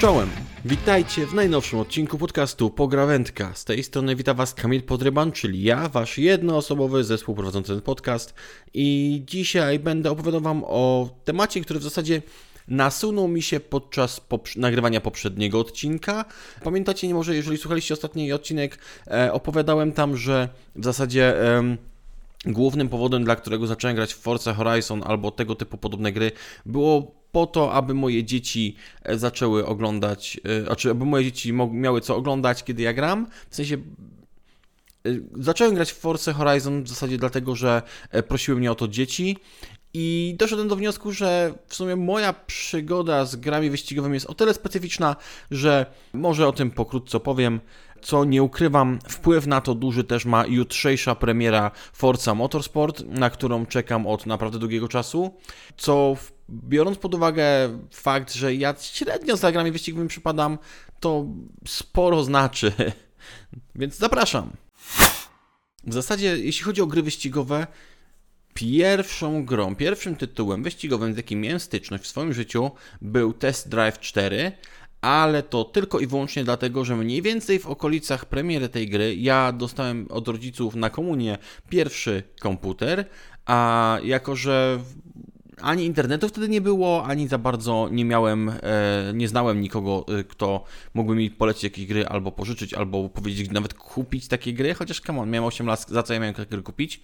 Czołem! Witajcie w najnowszym odcinku podcastu Pograwędka. Z tej strony wita Was Kamil Podryban, czyli ja, Wasz jednoosobowy zespół prowadzący ten podcast. I dzisiaj będę opowiadał Wam o temacie, który w zasadzie nasunął mi się podczas poprz nagrywania poprzedniego odcinka. Pamiętacie, nie może, jeżeli słuchaliście ostatni odcinek, e, opowiadałem tam, że w zasadzie... E, Głównym powodem, dla którego zacząłem grać w Forza Horizon albo tego typu podobne gry, było po to, aby moje dzieci e, zaczęły oglądać, e, znaczy aby moje dzieci miały co oglądać, kiedy ja gram. W sensie e, zacząłem grać w Forza Horizon w zasadzie dlatego, że prosiły mnie o to dzieci i doszedłem do wniosku, że w sumie moja przygoda z grami wyścigowymi jest o tyle specyficzna, że może o tym pokrótce opowiem. Co nie ukrywam, wpływ na to duży też ma jutrzejsza premiera Forza Motorsport, na którą czekam od naprawdę długiego czasu. Co biorąc pod uwagę fakt, że ja średnio za grami wyścigowymi przypadam, to sporo znaczy. Więc zapraszam. W zasadzie, jeśli chodzi o gry wyścigowe, Pierwszą grą, pierwszym tytułem wyścigowym, z jakim miałem styczność w swoim życiu, był Test Drive 4, ale to tylko i wyłącznie dlatego, że mniej więcej w okolicach premiery tej gry ja dostałem od rodziców na komunię pierwszy komputer, a jako że ani internetu wtedy nie było, ani za bardzo nie miałem, e, nie znałem nikogo, e, kto mógłby mi polecić jakieś gry albo pożyczyć, albo powiedzieć, nawet kupić takie gry, chociaż come on, miałem 8 lat, za co ja miałem takie gry kupić.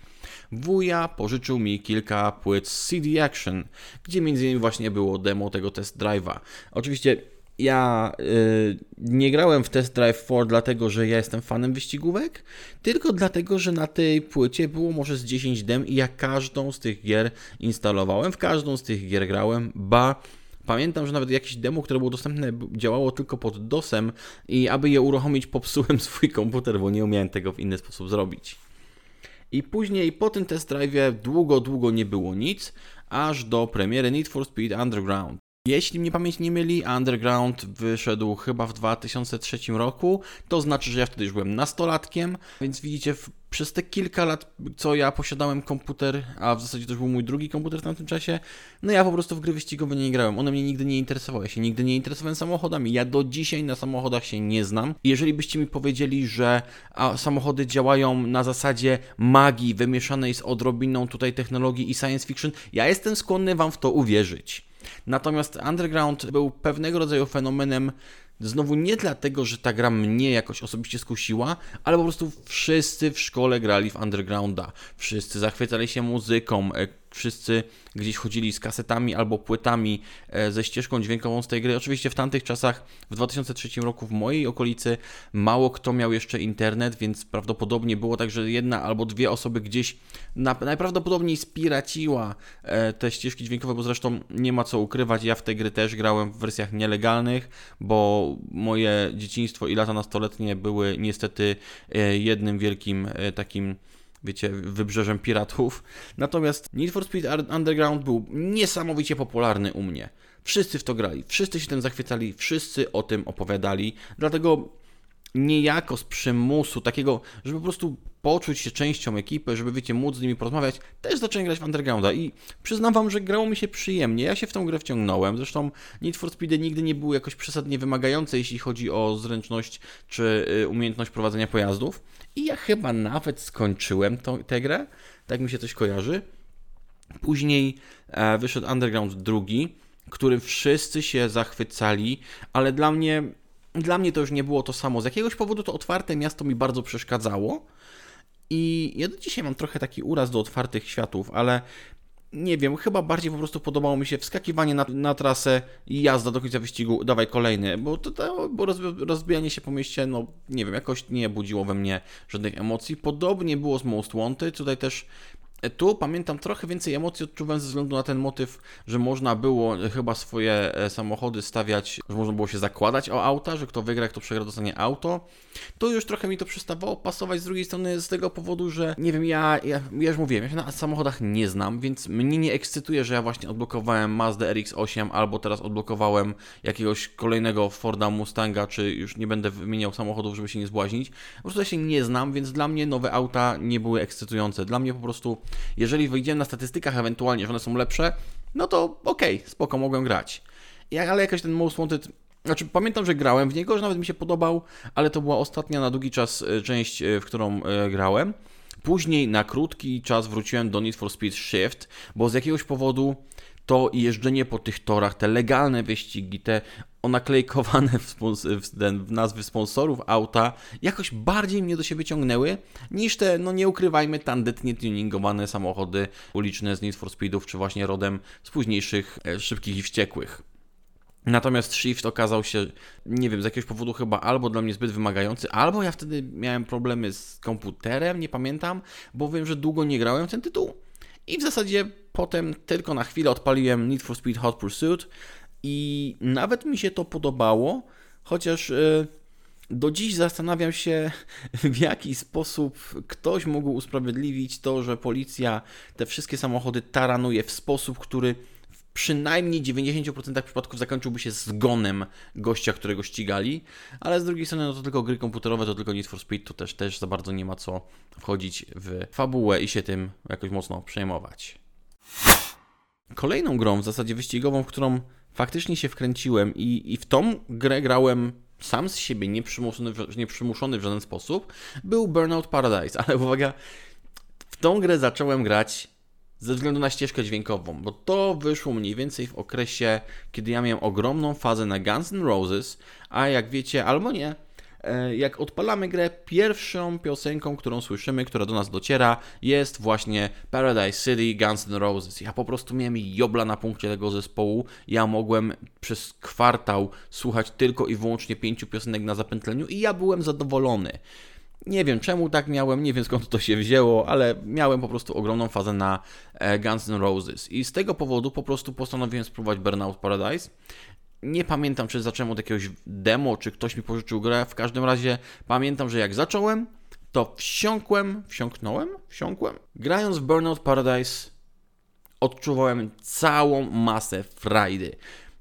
Wuja pożyczył mi kilka płyt CD Action, gdzie między innymi właśnie było demo tego test drive'a. Oczywiście ja y, nie grałem w Test Drive 4 dlatego, że ja jestem fanem wyścigówek, tylko dlatego, że na tej płycie było może z 10 dem i ja każdą z tych gier instalowałem, w każdą z tych gier grałem, ba Pamiętam, że nawet jakieś demo, które było dostępne, działało tylko pod DOSem i aby je uruchomić, popsułem swój komputer, bo nie umiałem tego w inny sposób zrobić. I później po tym test drive długo, długo nie było nic, aż do premiery Need for Speed Underground. Jeśli mnie pamięć nie myli, Underground wyszedł chyba w 2003 roku. To znaczy, że ja wtedy już byłem nastolatkiem, więc widzicie, przez te kilka lat, co ja posiadałem komputer, a w zasadzie to już był mój drugi komputer w tamtym czasie, no ja po prostu w gry wyścigowe nie grałem. One mnie nigdy nie interesowały. Ja się nigdy nie interesowałem samochodami. Ja do dzisiaj na samochodach się nie znam. Jeżeli byście mi powiedzieli, że samochody działają na zasadzie magii wymieszanej z odrobiną tutaj technologii i science fiction, ja jestem skłonny wam w to uwierzyć. Natomiast Underground był pewnego rodzaju fenomenem Znowu nie dlatego, że ta gra mnie jakoś osobiście skusiła, ale po prostu wszyscy w szkole grali w Undergrounda. Wszyscy zachwycali się muzyką, e, wszyscy gdzieś chodzili z kasetami albo płytami e, ze ścieżką dźwiękową z tej gry. Oczywiście w tamtych czasach, w 2003 roku w mojej okolicy, mało kto miał jeszcze internet, więc prawdopodobnie było tak, że jedna albo dwie osoby gdzieś na, najprawdopodobniej spiraciła e, te ścieżki dźwiękowe, bo zresztą nie ma co ukrywać, ja w te gry też grałem w wersjach nielegalnych, bo moje dzieciństwo i lata nastoletnie były niestety e, jednym wielkim takim wiecie, wybrzeżem piratów. Natomiast Need for Speed Underground był niesamowicie popularny u mnie. Wszyscy w to grali, wszyscy się tym zachwycali, wszyscy o tym opowiadali, dlatego niejako z przymusu, takiego, żeby po prostu poczuć się częścią ekipy, żeby, wiecie, móc z nimi porozmawiać, też zacząłem grać w Undergrounda i przyznam wam, że grało mi się przyjemnie. Ja się w tą grę wciągnąłem. Zresztą Need for Speed nigdy nie były jakoś przesadnie wymagające, jeśli chodzi o zręczność czy y, umiejętność prowadzenia pojazdów. I ja chyba nawet skończyłem tą, tę grę, tak mi się coś kojarzy. Później e, wyszedł Underground drugi, którym wszyscy się zachwycali, ale dla mnie, dla mnie to już nie było to samo. Z jakiegoś powodu to otwarte miasto mi bardzo przeszkadzało. I ja do dzisiaj mam trochę taki uraz do otwartych światów, ale nie wiem, chyba bardziej po prostu podobało mi się wskakiwanie na, na trasę i jazda do końca wyścigu, dawaj kolejny, bo, to, to, bo rozbijanie się po mieście, no nie wiem, jakoś nie budziło we mnie żadnych emocji. Podobnie było z Most Wanted, tutaj też tu pamiętam trochę więcej emocji odczuwałem ze względu na ten motyw, że można było chyba swoje e, samochody stawiać, że można było się zakładać o auta, że kto wygra, kto przegra dostanie auto. Tu już trochę mi to przestawało pasować z drugiej strony z tego powodu, że nie wiem, ja, ja, ja już mówiłem, ja się na samochodach nie znam, więc mnie nie ekscytuje, że ja właśnie odblokowałem Mazda RX-8 albo teraz odblokowałem jakiegoś kolejnego Forda Mustanga, czy już nie będę wymieniał samochodów, żeby się nie zbłaźnić. Po prostu ja się nie znam, więc dla mnie nowe auta nie były ekscytujące. Dla mnie po prostu jeżeli wyjdziemy na statystykach ewentualnie, że one są lepsze, no to okej, okay, spoko, mogłem grać. ale jakoś ten Most Wanted Znaczy, pamiętam, że grałem w niego, że nawet mi się podobał, ale to była ostatnia na długi czas e, część, e, w którą e, grałem. Później na krótki czas wróciłem do Need for Speed Shift, bo z jakiegoś powodu to jeżdżenie po tych torach, te legalne wyścigi, te onaklejkowane w, w, w nazwy sponsorów auta, jakoś bardziej mnie do siebie ciągnęły niż te, no nie ukrywajmy, tandetnie tuningowane samochody uliczne z Need for Speedów, czy właśnie rodem z późniejszych szybkich i wściekłych. Natomiast Shift okazał się, nie wiem, z jakiegoś powodu chyba albo dla mnie zbyt wymagający, albo ja wtedy miałem problemy z komputerem, nie pamiętam, bo wiem, że długo nie grałem w ten tytuł. I w zasadzie potem tylko na chwilę odpaliłem Need for Speed Hot Pursuit i nawet mi się to podobało, chociaż yy, do dziś zastanawiam się, w jaki sposób ktoś mógł usprawiedliwić to, że policja te wszystkie samochody taranuje w sposób, który przynajmniej 90% przypadków zakończyłby się zgonem gościa, którego ścigali, ale z drugiej strony no to tylko gry komputerowe, to tylko Need for Speed, to też, też za bardzo nie ma co wchodzić w fabułę i się tym jakoś mocno przejmować. Kolejną grą, w zasadzie wyścigową, w którą faktycznie się wkręciłem i, i w tą grę grałem sam z siebie, nieprzymuszony, nieprzymuszony w żaden sposób, był Burnout Paradise, ale uwaga, w tą grę zacząłem grać ze względu na ścieżkę dźwiękową, bo to wyszło mniej więcej w okresie, kiedy ja miałem ogromną fazę na Guns N' Roses, a jak wiecie, albo nie, jak odpalamy grę, pierwszą piosenką, którą słyszymy, która do nas dociera, jest właśnie Paradise City Guns N' Roses. Ja po prostu miałem jobla na punkcie tego zespołu. Ja mogłem przez kwartał słuchać tylko i wyłącznie pięciu piosenek na zapętleniu i ja byłem zadowolony. Nie wiem czemu tak miałem, nie wiem skąd to się wzięło, ale miałem po prostu ogromną fazę na e, Guns N' Roses. I z tego powodu po prostu postanowiłem spróbować Burnout Paradise. Nie pamiętam, czy zacząłem od jakiegoś demo, czy ktoś mi pożyczył grę. W każdym razie pamiętam, że jak zacząłem, to wsiąkłem, wsiąknąłem, wsiąkłem. Grając w Burnout Paradise odczuwałem całą masę frajdy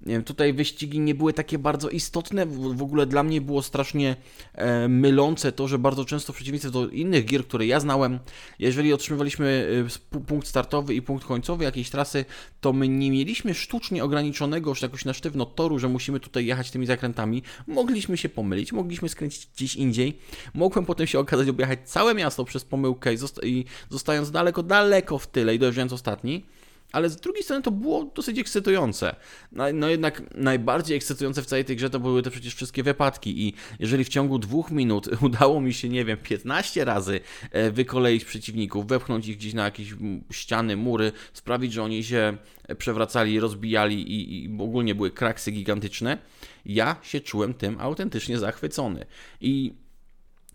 nie wiem, tutaj wyścigi nie były takie bardzo istotne. W, ogóle dla mnie było strasznie e, mylące to, że bardzo często w przeciwieństwie do innych gier, które ja znałem, jeżeli otrzymywaliśmy e, punkt startowy i punkt końcowy jakiejś trasy, to my nie mieliśmy sztucznie ograniczonego już jakoś na sztywno toru, że musimy tutaj jechać tymi zakrętami. Mogliśmy się pomylić, mogliśmy skręcić gdzieś indziej. Mogłem potem się okazać objechać całe miasto przez pomyłkę i, zosta i zostając daleko, daleko w tyle i dojeżdżając ostatni ale z drugiej strony to było dosyć ekscytujące. No, no, jednak najbardziej ekscytujące w całej tej grze to były te przecież wszystkie wypadki i jeżeli w ciągu dwóch minut udało mi się, nie wiem, 15 razy e, wykoleić przeciwników, wepchnąć ich gdzieś na jakieś ściany, mury, sprawić, że oni się przewracali, rozbijali i, i ogólnie były kraksy gigantyczne, ja się czułem tym autentycznie zachwycony. I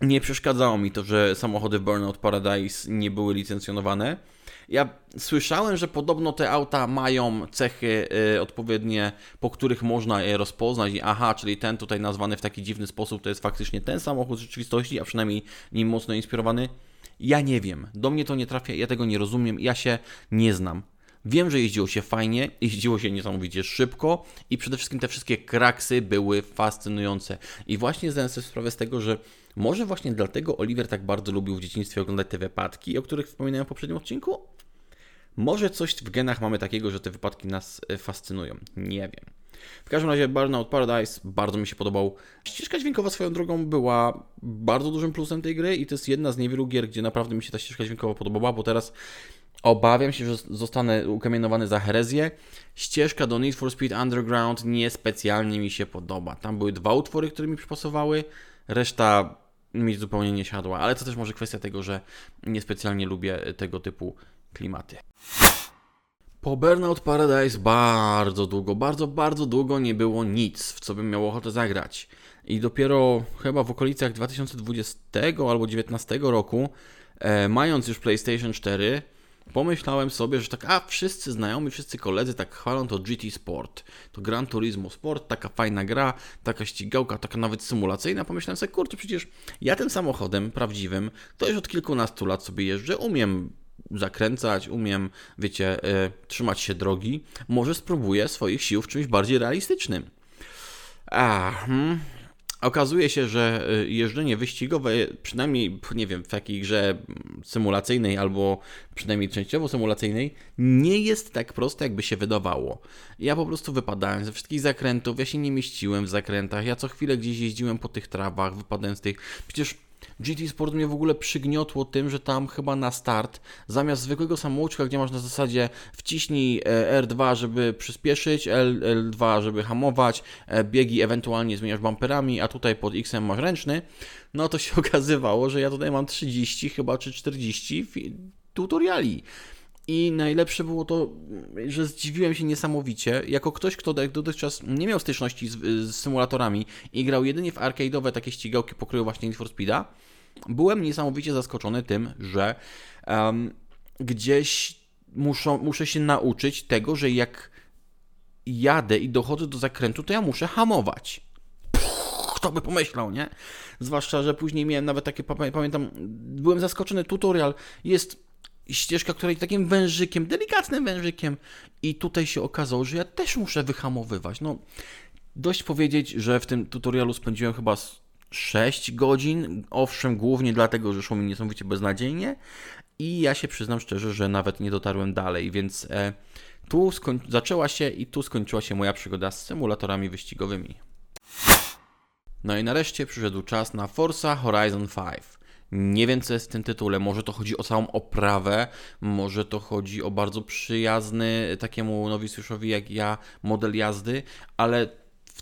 nie przeszkadzało mi to, że samochody Burnout Paradise nie były licencjonowane. Ja słyszałem, że podobno te auta mają cechy y, odpowiednie, po których można je rozpoznać. I aha, czyli ten tutaj nazwany w taki dziwny sposób to jest faktycznie ten samochód w rzeczywistości, a przynajmniej nim mocno inspirowany. Ja nie wiem, do mnie to nie trafia, ja tego nie rozumiem, ja się nie znam. Wiem, że jeździło się fajnie, jeździło się niesamowicie szybko i przede wszystkim te wszystkie kraksy były fascynujące. I właśnie zdałem sobie sprawę z tego, że może właśnie dlatego Oliver tak bardzo lubił w dzieciństwie oglądać te wypadki, o których wspominałem w poprzednim odcinku? Może coś w genach mamy takiego, że te wypadki nas e, fascynują. Nie wiem. W każdym razie Burnout Paradise bardzo mi się podobał. Ścieżka dźwiękowa swoją drogą była bardzo dużym plusem tej gry i to jest jedna z niewielu gier, gdzie naprawdę mi się ta ścieżka dźwiękowa podobała, bo teraz obawiam się, że zostanę ukamienowany za herezję. Ścieżka do Need for Speed Underground niespecjalnie mi się podoba. Tam były dwa utwory, które mi przypasowały, reszta mi zupełnie nie siadła, ale to też może kwestia tego, że niespecjalnie lubię tego typu klimaty. Po Burnout Paradise bardzo długo, bardzo, bardzo długo nie było nic, w co bym miał ochotę zagrać. I dopiero chyba w okolicach 2020 albo 2019 roku, e, mając już PlayStation 4, pomyślałem sobie, że tak, a wszyscy znajomi, wszyscy koledzy tak chwalą to GT Sport, to Gran Turismo Sport, taka fajna gra, taka ścigałka, taka nawet symulacyjna. Pomyślałem sobie, kurczę, przecież ja tym samochodem prawdziwym to już od kilkunastu lat sobie jeżdżę, umiem zakręcać, umiem, wiecie, y, trzymać się drogi, może spróbuję swoich sił w czymś bardziej realistycznym. A, hmm. Okazuje się, że y, jeżdżenie wyścigowe, przynajmniej, nie wiem, w takiej grze symulacyjnej albo przynajmniej częściowo symulacyjnej, nie jest tak proste, jakby się wydawało. Ja po prostu wypadałem ze wszystkich zakrętów, ja się nie mieściłem w zakrętach, ja co chwilę gdzieś jeździłem po tych trawach, wypadałem z tych. Przecież GT Sport mnie w ogóle przygniotło tym, że tam chyba na start zamiast zwykłego samouczka, gdzie masz na zasadzie wciśnij e, R2, żeby przyspieszyć, L, L2, żeby hamować, e, biegi ewentualnie zmieniasz bumperami, a tutaj pod X masz ręczny, no to się okazywało, że ja tutaj mam 30 chyba czy 40 tutoriali. I najlepsze było to, że zdziwiłem się niesamowicie, jako ktoś, kto dotychczas nie miał styczności z, z symulatorami i grał jedynie w arcade'owe takie ścigałki pokroju właśnie Need for Speed'a, byłem niesamowicie zaskoczony tym, że um, gdzieś muszą, muszę się nauczyć tego, że jak jadę i dochodzę do zakrętu, to ja muszę hamować. Kto by pomyślał, nie? Zwłaszcza, że później miałem nawet takie, pamiętam, byłem zaskoczony, tutorial jest ścieżka, która jest takim wężykiem, delikatnym wężykiem i tutaj się okazało, że ja też muszę wyhamowywać. No, dość powiedzieć, że w tym tutorialu spędziłem chyba 6 godzin, owszem, głównie dlatego, że szło mi niesamowicie beznadziejnie i ja się przyznam szczerze, że nawet nie dotarłem dalej, więc e, tu zaczęła się i tu skończyła się moja przygoda z symulatorami wyścigowymi. No i nareszcie przyszedł czas na Forza Horizon 5. Nie wiem, co jest w tym tytule. Może to chodzi o całą oprawę, może to chodzi o bardzo przyjazny takiemu nowicjuszowi jak ja model jazdy, ale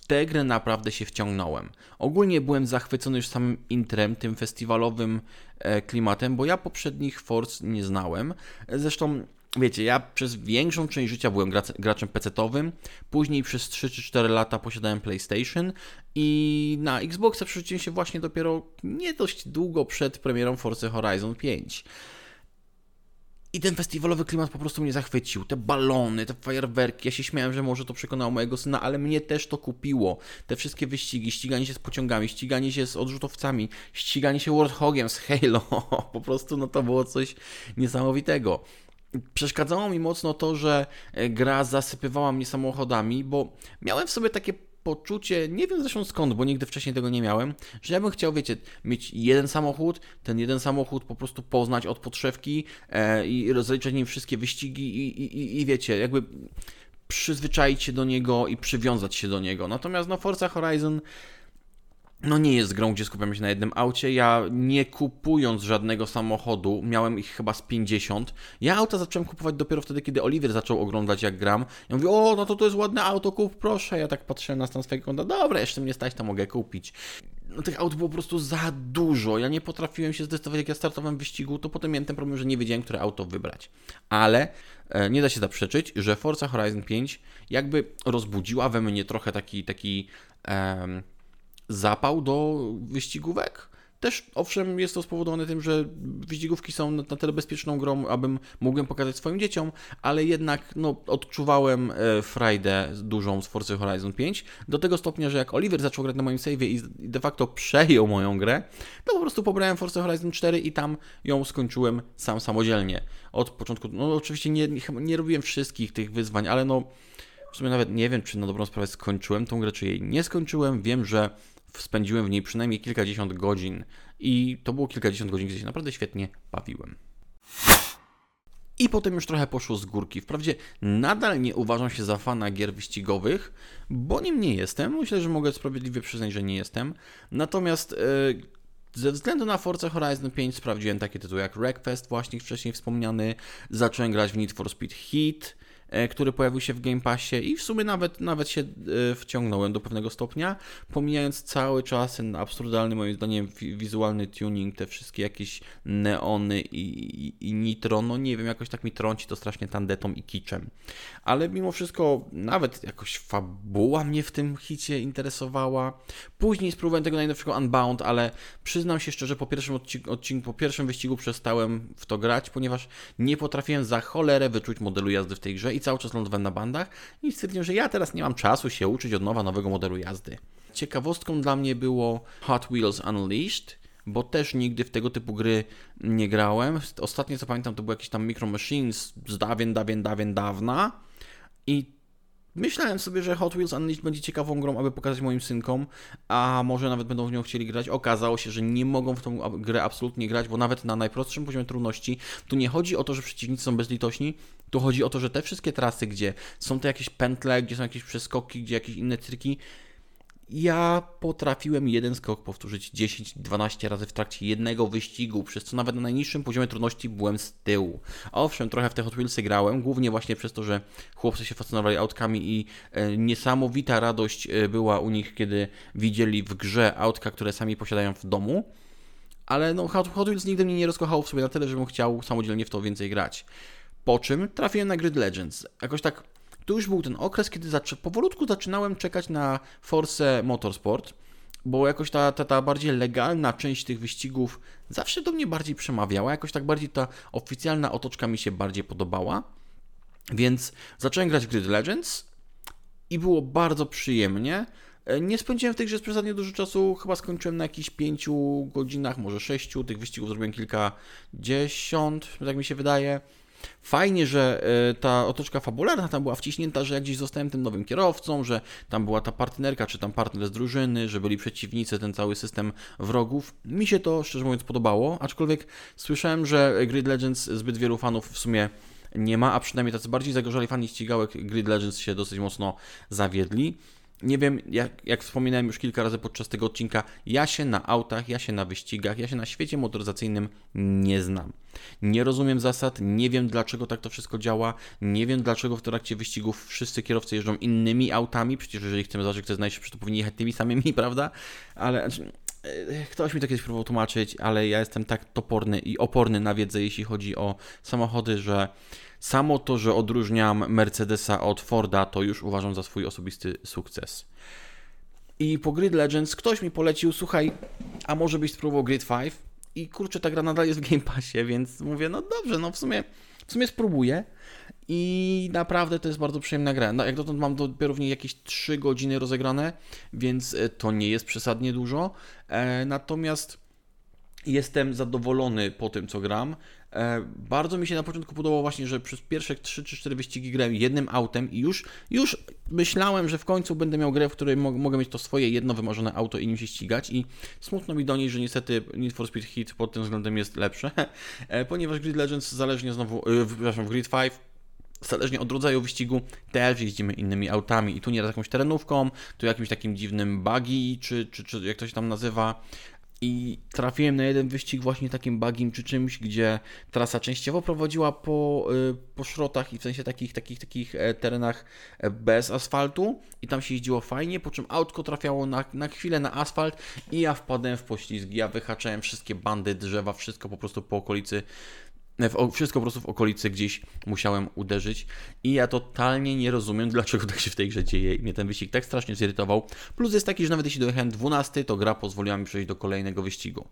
tę grę naprawdę się wciągnąłem. Ogólnie byłem zachwycony już samym intrem, tym festiwalowym e, klimatem, bo ja poprzednich Force nie znałem. Zresztą Wiecie, ja przez większą część życia byłem graczem PC-owym, później przez 3 czy 4 lata posiadałem PlayStation i na Xboxa przerzuciłem się właśnie dopiero nie dość długo przed premierą Forza Horizon 5. I ten festiwalowy klimat po prostu mnie zachwycił. Te balony, te fajerwerki. Ja się śmiałem, że może to przekonało mojego syna, ale mnie też to kupiło. Te wszystkie wyścigi, ściganie się z pociągami, ściganie się z odrzutowcami, ściganie się Warthogiem z Halo. po prostu no to było coś niesamowitego. Przeszkadzało mi mocno to, że e, gra zasypywała mnie samochodami, bo miałem w sobie takie poczucie, nie wiem zresztą skąd, bo nigdy wcześniej tego nie miałem, że ja bym chciał, wiecie, mieć jeden samochód, ten jeden samochód po prostu poznać od podszewki e, i rozliczyć nim wszystkie wyścigi i, i, i wiecie, jakby przyzwyczaić się do niego i przywiązać się do niego. Natomiast no Forza Horizon no nie jest grą, gdzie skupiam się na jednym aucie. Ja nie kupując żadnego samochodu, miałem ich chyba z 50. Ja auta zacząłem kupować dopiero wtedy, kiedy Oliver zaczął oglądać jak gram. Ja mówię, o, no to to jest ładne auto, kup proszę. Ja tak patrzyłem na stan swojego konta, dobra, jeszcze mnie stać, to mogę kupić. No tych aut było po prostu za dużo. Ja nie potrafiłem się zdecydować, jak ja startowałem w wyścigu, to potem miałem ten problem, że nie wiedziałem, które auto wybrać. Ale e, nie da się zaprzeczyć, że Forza Horizon 5 jakby rozbudziła we mnie trochę taki, taki e, zapał do wyścigówek. Też owszem, jest to spowodowane tym, że wyścigówki są na, tyle bezpieczną grą, abym mógł pokazać swoim dzieciom, ale jednak no, odczuwałem e, frajdę dużą z Forza Horizon 5 do tego stopnia, że jak Oliver zaczął grać na moim save'ie i de facto przejął moją grę, to po prostu pobrałem Forza Horizon 4 i tam ją skończyłem sam samodzielnie. Od początku, no oczywiście nie, nie, nie robiłem wszystkich tych wyzwań, ale no w sumie nawet nie wiem, czy na dobrą sprawę skończyłem tą grę, czy jej nie skończyłem. Wiem, że spędziłem w niej przynajmniej kilkadziesiąt godzin i to było kilkadziesiąt godzin, gdzie się naprawdę świetnie bawiłem. I potem już trochę poszło z górki. Wprawdzie nadal nie uważam się za fana gier wyścigowych, bo nim nie jestem. Myślę, że mogę sprawiedliwie przyznać, że nie jestem. Natomiast yy, ze względu na Forza Horizon 5 sprawdziłem takie tytuły jak Wreckfest, właśnie wcześniej wspomniany. Zacząłem grać w Need for Speed Heat. E, który pojawił się w Game Passie i w sumie nawet, nawet się e, wciągnąłem do pewnego stopnia, pomijając cały czas ten absurdalny moim zdaniem wizualny tuning, te wszystkie jakieś neony i, i, i nitro, no nie wiem, jakoś tak mi trąci to strasznie tandetą i kiczem. Ale mimo wszystko nawet jakoś fabuła mnie w tym hicie interesowała. Później spróbowałem tego najnowszego Unbound, ale przyznam się szczerze, po pierwszym odcinku, odcinku po pierwszym wyścigu przestałem w to grać, ponieważ nie potrafiłem za cholerę wyczuć modelu jazdy w tej grze i cały czas lądowałem na bandach i stwierdziłem, że ja teraz nie mam czasu się uczyć od nowa nowego modelu jazdy. Ciekawostką dla mnie było Hot Wheels Unleashed, bo też nigdy w tego typu gry nie grałem. Ostatnie co pamiętam to był jakiś tam Micro Machines z dawien, dawien, dawien dawna i Myślałem sobie, że Hot Wheels Unleashed będzie ciekawą grą, aby pokazać moim synkom, a może nawet będą w nią chcieli grać. Okazało się, że nie mogą w tą grę absolutnie grać, bo nawet na najprostszym poziomie trudności tu nie chodzi o to, że przeciwnicy są bezlitośni, tu chodzi o to, że te wszystkie trasy, gdzie są te jakieś pętle, gdzie są jakieś przeskoki, gdzie jakieś inne triki, ja potrafiłem jeden skok powtórzyć 10-12 razy w trakcie jednego wyścigu, przez co nawet na najniższym poziomie trudności byłem z tyłu. Owszem, trochę w te Hot Wheelsy grałem, głównie właśnie przez to, że chłopcy się fascynowali autkami i e, niesamowita radość e, była u nich, kiedy widzieli w grze autka, które sami posiadają w domu. Ale no, Hot, Wheels nigdy mnie nie rozkochał w sobie na tyle, żebym chciał samodzielnie w to więcej grać. Po czym trafiłem na Grid Legends. Jakoś tak to już był ten okres, kiedy zaczę... powolutku zaczynałem czekać na Force Motorsport, bo jakoś ta, ta, ta bardziej legalna część tych wyścigów zawsze do mnie bardziej przemawiała, jakoś tak bardziej ta oficjalna otoczka mi się bardziej podobała. Więc zacząłem grać w Grid Legends i było bardzo przyjemnie. E, nie spędziłem w tej grze przesadnie dużo czasu, chyba skończyłem na jakichś 5 godzinach, może 6. Tych wyścigów zrobiłem kilkadziesiąt, tak mi się wydaje. Fajnie, że e, ta otoczka fabularna tam była wciśnięta, że jak gdzieś zostałem tym nowym kierowcą, że tam była ta partnerka, czy tam partner z drużyny, że byli przeciwnicy, ten cały system wrogów. Mi się to, szczerze mówiąc, podobało, aczkolwiek słyszałem, że Grid Legends zbyt wielu fanów w sumie nie ma, a przynajmniej tacy bardziej zagorzali fani ścigałek Grid Legends się dosyć mocno zawiedli. Nie wiem, jak, jak wspominałem już kilka razy podczas tego odcinka, ja się na autach, ja się na wyścigach, ja się na świecie motoryzacyjnym nie znam. Nie rozumiem zasad, nie wiem dlaczego tak to wszystko działa, nie wiem dlaczego w trakcie wyścigów wszyscy kierowcy jeżdżą innymi autami, przecież jeżeli chcemy zobaczyć, kto jest najszybszy, to powinni jechać tymi samymi, prawda? Ale znaczy, e, ktoś mi to kiedyś próbował tłumaczyć, ale ja jestem tak toporny i oporny na wiedzę, jeśli chodzi o samochody, że Samo to, że odróżniam Mercedesa od Forda, to już uważam za swój osobisty sukces. I po Grid Legends ktoś mi polecił, słuchaj, a może byś spróbował Grid 5? I kurczę, ta gra nadal jest w Game Passie, więc mówię, no dobrze, no w sumie, w sumie spróbuję. I naprawdę to jest bardzo przyjemna gra. No, jak dotąd mam dopiero w niej jakieś 3 godziny rozegrane, więc e, to nie jest przesadnie dużo. E, natomiast jestem zadowolony po tym, co gram. E, bardzo mi się na początku podobało właśnie, że przez pierwsze 3 czy 4 wyścigi grałem jednym autem i już, już myślałem, że w końcu będę miał grę, w której mo mogę mieć to swoje jedno wymarzone auto i nim się ścigać i smutno mi do niej, że niestety Need for Speed Heat pod tym względem jest lepsze, e, ponieważ Grid Legends zależnie znowu, yy, przepraszam, w Grid 5 zależnie od rodzaju wyścigu, też jeździmy innymi autami. I tu nieraz jakąś terenówką, tu jakimś takim dziwnym buggy, czy, czy, czy jak to się tam nazywa. I trafiłem na jeden wyścig właśnie takim bugiem czy czymś, gdzie trasa częściowo prowadziła po, y, po szrotach i w sensie takich, takich, takich e, terenach e, bez asfaltu. I tam się jeździło fajnie, po czym autko trafiało na, na chwilę na asfalt. I ja wpadłem w poślizg, ja wyhaczałem wszystkie bandy, drzewa, wszystko po prostu po okolicy w, wszystko po prostu w okolicy gdzieś musiałem uderzyć i ja totalnie nie rozumiem, dlaczego tak się w tej grze dzieje i mnie ten wyścig tak strasznie zirytował. Plus jest taki, że nawet jeśli dojechałem 12, to gra pozwoliła mi przejść do kolejnego wyścigu.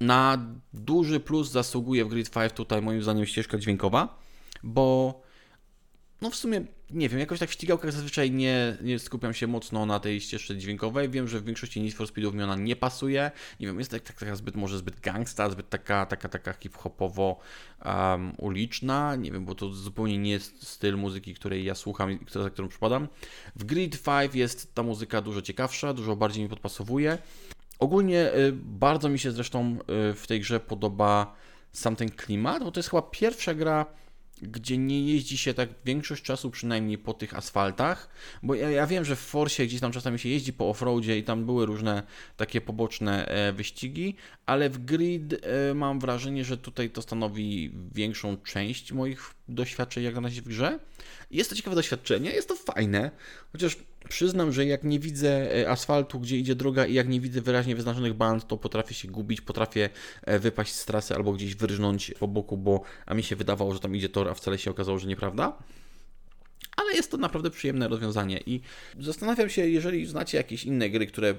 Na duży plus zasługuje w Grid 5 tutaj moim zdaniem ścieżka dźwiękowa, bo no w sumie nie wiem, jakoś tak w ścigałkach zazwyczaj nie, nie skupiam się mocno na tej ścieżce dźwiękowej. Wiem, że w większości Need for Speedów mi ona nie pasuje. Nie wiem, jest tak, tak, taka zbyt, może zbyt gangsta, zbyt taka, taka, taka hip-hopowo um, uliczna. Nie wiem, bo to zupełnie nie jest styl muzyki, której ja słucham i za którą przypadam. W Grid 5 jest ta muzyka dużo ciekawsza, dużo bardziej mi podpasowuje. Ogólnie y, bardzo mi się zresztą y, w tej grze podoba sam ten klimat, bo to jest chyba pierwsza gra gdzie nie jeździ się tak większość czasu przynajmniej po tych asfaltach, bo ja, ja wiem, że w Forsie gdzieś tam czasami się jeździ po offroadzie i tam były różne takie poboczne e, wyścigi, ale w Grid e, mam wrażenie, że tutaj to stanowi większą część moich doświadczeń jak na razie w grze. Jest to ciekawe doświadczenie, jest to fajne, chociaż przyznam, że jak nie widzę e, asfaltu, gdzie idzie droga i jak nie widzę wyraźnie wyznaczonych band, to potrafię się gubić, potrafię e, wypaść z trasy albo gdzieś wyrżnąć po boku, bo a mi się wydawało, że tam idzie tor, a wcale się okazało, że nieprawda. Ale jest to naprawdę przyjemne rozwiązanie i zastanawiam się, jeżeli znacie jakieś inne gry, które y,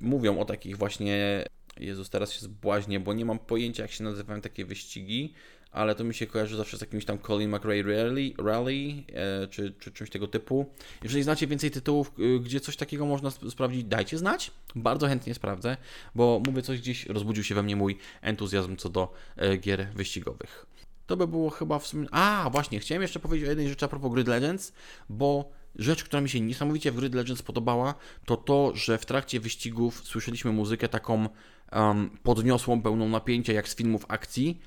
mówią o takich właśnie Jezus, teraz się zbłaźnię, bo nie mam pojęcia, jak się nazywają takie wyścigi, ale to mi się kojarzy zawsze z jakimś tam Colin McRae Rally, Rally e, czy, czy czymś tego typu. Jeżeli znacie więcej tytułów, e, gdzie coś takiego można sp sprawdzić, dajcie znać. Bardzo chętnie sprawdzę, bo mówię coś gdzieś, rozbudził się we mnie mój entuzjazm co do e, gier wyścigowych. to by było chyba w sumie... A, właśnie, chciałem jeszcze powiedzieć o jednej rzeczy a propos Grid Legends, bo rzecz, która mi się niesamowicie w Grid Legends podobała, to to, że w trakcie wyścigów słyszeliśmy muzykę taką um, podniosłą, pełną napięcia, jak z filmów akcji.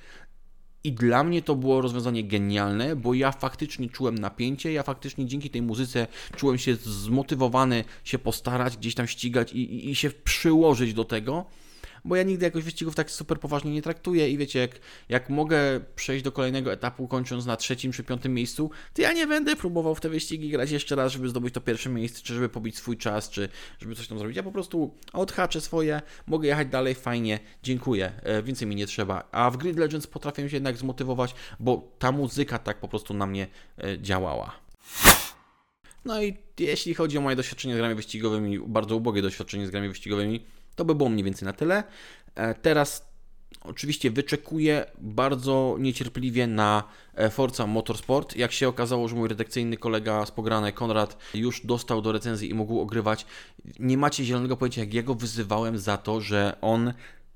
I dla mnie to było rozwiązanie genialne, bo ja faktycznie czułem napięcie, ja faktycznie dzięki tej muzyce czułem się zmotywowany się postarać, gdzieś tam ścigać i, i, i się przyłożyć do tego bo ja nigdy jakoś wyścigów tak super poważnie nie traktuję i wiecie, jak, jak mogę przejść do kolejnego etapu kończąc na trzecim czy piątym miejscu, to ja nie będę próbował w te wyścigi grać jeszcze raz, żeby zdobyć to pierwsze miejsce, czy żeby pobić swój czas, czy żeby coś tam zrobić. Ja po prostu odhaczę swoje, mogę jechać dalej, fajnie, dziękuję, e, więcej mi nie trzeba. A w Grid Legends potrafię się jednak zmotywować, bo ta muzyka tak po prostu na mnie e, działała. No i jeśli chodzi o moje doświadczenie z grami wyścigowymi, bardzo ubogie doświadczenie z grami wyścigowymi, to by było mniej więcej na tyle. E, teraz oczywiście wyczekuję bardzo niecierpliwie na e, Forza Motorsport. Jak się okazało, że mój redakcyjny kolega z pograne, Konrad, już dostał do recenzji i mógł ogrywać, nie macie zielonego pojęcia, jak ja go wyzywałem za to, że on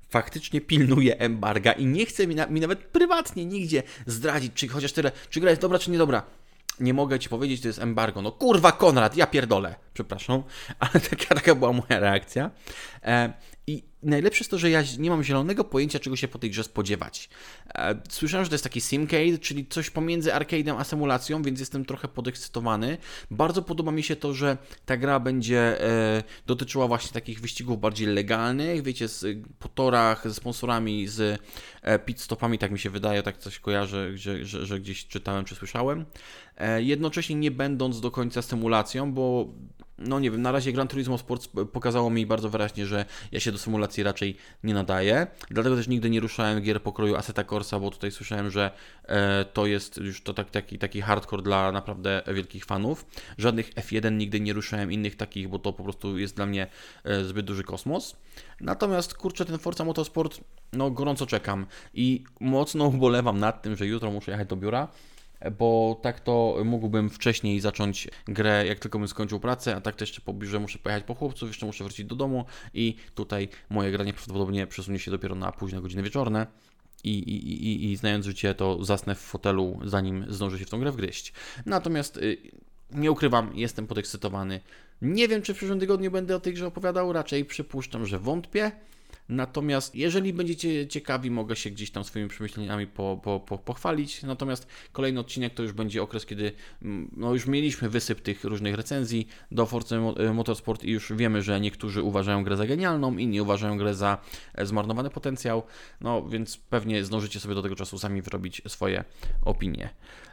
faktycznie pilnuje embarga i nie chce mi, na, mi nawet prywatnie nigdzie zdradzić, czy chociaż tyle, czy gra jest dobra, czy niedobra nie mogę ci powiedzieć, to jest embargo. No kurwa, Konrad, ja pierdolę. Przepraszam, ale taka, taka była moja reakcja. I najlepsze jest to, że ja nie mam zielonego pojęcia, czego się po tej grze spodziewać. E, słyszałem, że to jest taki simcade, czyli coś pomiędzy arcade'em a symulacją, więc jestem trochę podekscytowany. Bardzo podoba mi się to, że ta gra będzie e, dotyczyła właśnie takich wyścigów bardziej legalnych, wiecie, z, po torach, ze sponsorami, z e, pit stopami, tak mi się wydaje, tak coś kojarzę, że, że, że gdzieś czytałem czy słyszałem. E, jednocześnie nie będąc do końca symulacją, bo no nie wiem, na razie Gran Turismo Sport pokazało mi bardzo wyraźnie, że ja się do symulacji raczej nie nadaję. Dlatego też nigdy nie ruszałem gier pokroju Assetto Corsa, bo tutaj słyszałem, że e, to jest już to tak, taki, taki hardcore dla naprawdę wielkich fanów. Żadnych F1 nigdy nie ruszałem innych takich, bo to po prostu jest dla mnie e, zbyt duży kosmos. Natomiast kurczę, ten Forza Motorsport, no gorąco czekam i mocno ubolewam nad tym, że jutro muszę jechać do biura bo tak to mógłbym wcześniej zacząć grę, jak tylko bym skończył pracę, a tak to jeszcze po biurze muszę pojechać po chłopców, jeszcze muszę wrócić do domu i tutaj moje granie prawdopodobnie przesunie się dopiero na późne godziny wieczorne. I, i, i, i znając życie, to zasnę w fotelu, zanim zdążę się w tą grę wgryźć. Natomiast y, nie ukrywam, jestem podekscytowany. Nie wiem, czy w przyszłym tygodniu będę o tej grze opowiadał, raczej przypuszczam, że wątpię. Natomiast jeżeli będziecie ciekawi, mogę się gdzieś tam swoimi przemyśleniami po, po, po, pochwalić. Natomiast kolejny odcinek to już będzie okres, kiedy mm, no już mieliśmy wysyp tych różnych recenzji do Forza e, Motorsport i już wiemy, że niektórzy uważają grę za genialną, inni uważają grę za e, zmarnowany potencjał. No więc pewnie zdążycie sobie do tego czasu sami wyrobić swoje opinie.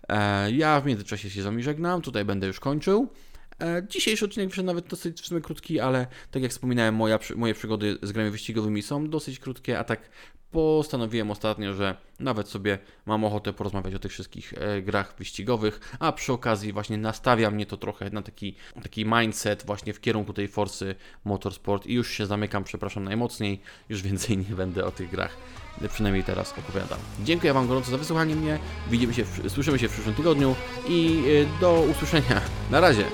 E, ja w międzyczasie się z Wami żegnam, tutaj będę już kończył. E, dzisiejszy odcinek wyszedł nawet dosyć w sumie krótki, ale tak jak wspominałem, moja, moje przygody z grami wyścigowymi są dosyć krótkie, a tak postanowiłem ostatnio, że nawet sobie mam ochotę porozmawiać o tych wszystkich e, grach wyścigowych, a przy okazji właśnie nastawia mnie to trochę na taki, taki mindset właśnie w kierunku tej Forsy Motorsport i już się zamykam, przepraszam najmocniej, już więcej nie będę o tych grach przynajmniej teraz opowiadał. Dziękuję Wam gorąco za wysłuchanie mnie, widzimy się, słyszymy się w przyszłym tygodniu i e, do usłyszenia. Na razie!